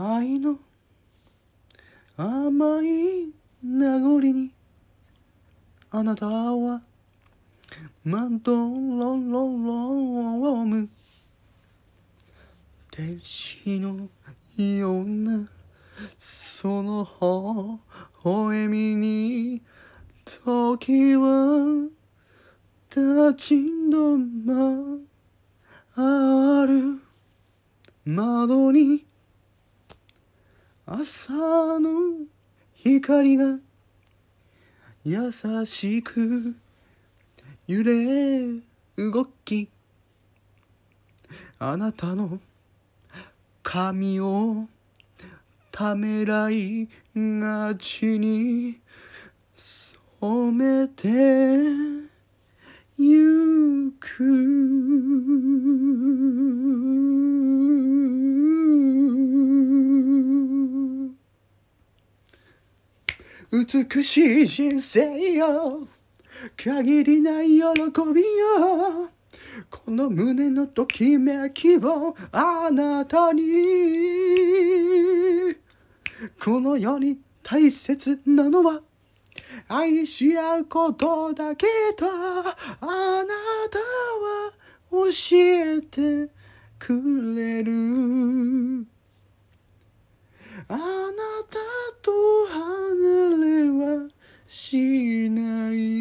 愛の甘い名残にあなたはまどろろむ。天使のようなその微笑みに時は立ち止まる。窓に朝の光が優しく揺れ動きあなたの髪をためらいがちに染めてゆく。美しい人生よ。限りない喜びよ。この胸のときめきをあなたに。この世に大切なのは愛し合うことだけとあなたは教えてくれる。しない。